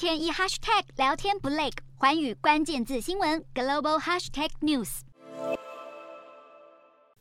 天一 hashtag 聊天不累，环宇关键字新闻 global hashtag news。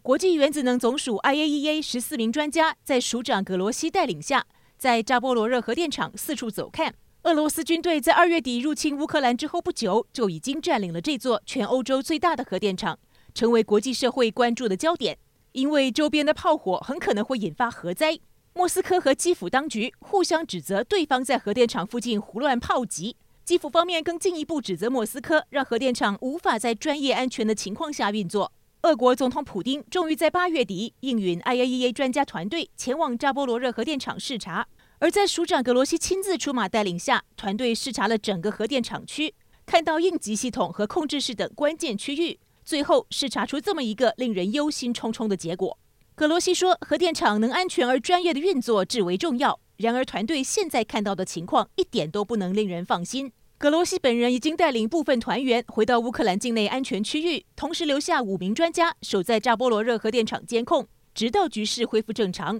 国际原子能总署 IAEA 十四名专家在署长葛罗西带领下，在扎波罗热核电厂四处走看。俄罗斯军队在二月底入侵乌克兰之后不久，就已经占领了这座全欧洲最大的核电厂，成为国际社会关注的焦点。因为周边的炮火很可能会引发核灾。莫斯科和基辅当局互相指责对方在核电厂附近胡乱炮击，基辅方面更进一步指责莫斯科让核电厂无法在专业安全的情况下运作。俄国总统普丁终于在八月底应允 IAEA 专家团队前往扎波罗热核电厂视察，而在署长格罗西亲自出马带领下，团队视察了整个核电厂区，看到应急系统和控制室等关键区域，最后视察出这么一个令人忧心忡忡的结果。格罗西说：“核电厂能安全而专业的运作至为重要。然而，团队现在看到的情况一点都不能令人放心。”格罗西本人已经带领部分团员回到乌克兰境内安全区域，同时留下五名专家守在扎波罗热核电厂监控，直到局势恢复正常。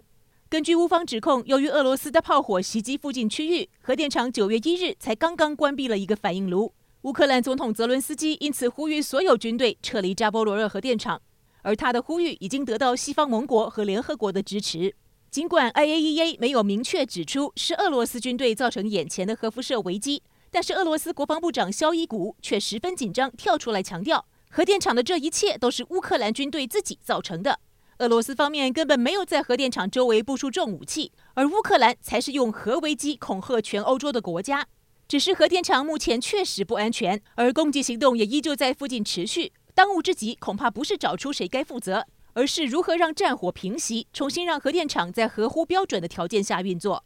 根据乌方指控，由于俄罗斯的炮火袭击附近区域，核电厂九月一日才刚刚关闭了一个反应炉。乌克兰总统泽伦斯基因此呼吁所有军队撤离扎波罗热核电厂。而他的呼吁已经得到西方盟国和联合国的支持。尽管 IAEA 没有明确指出是俄罗斯军队造成眼前的核辐射危机，但是俄罗斯国防部长肖伊古却十分紧张，跳出来强调，核电厂的这一切都是乌克兰军队自己造成的。俄罗斯方面根本没有在核电厂周围部署重武器，而乌克兰才是用核危机恐吓全欧洲的国家。只是核电厂目前确实不安全，而攻击行动也依旧在附近持续。当务之急恐怕不是找出谁该负责，而是如何让战火平息，重新让核电厂在合乎标准的条件下运作。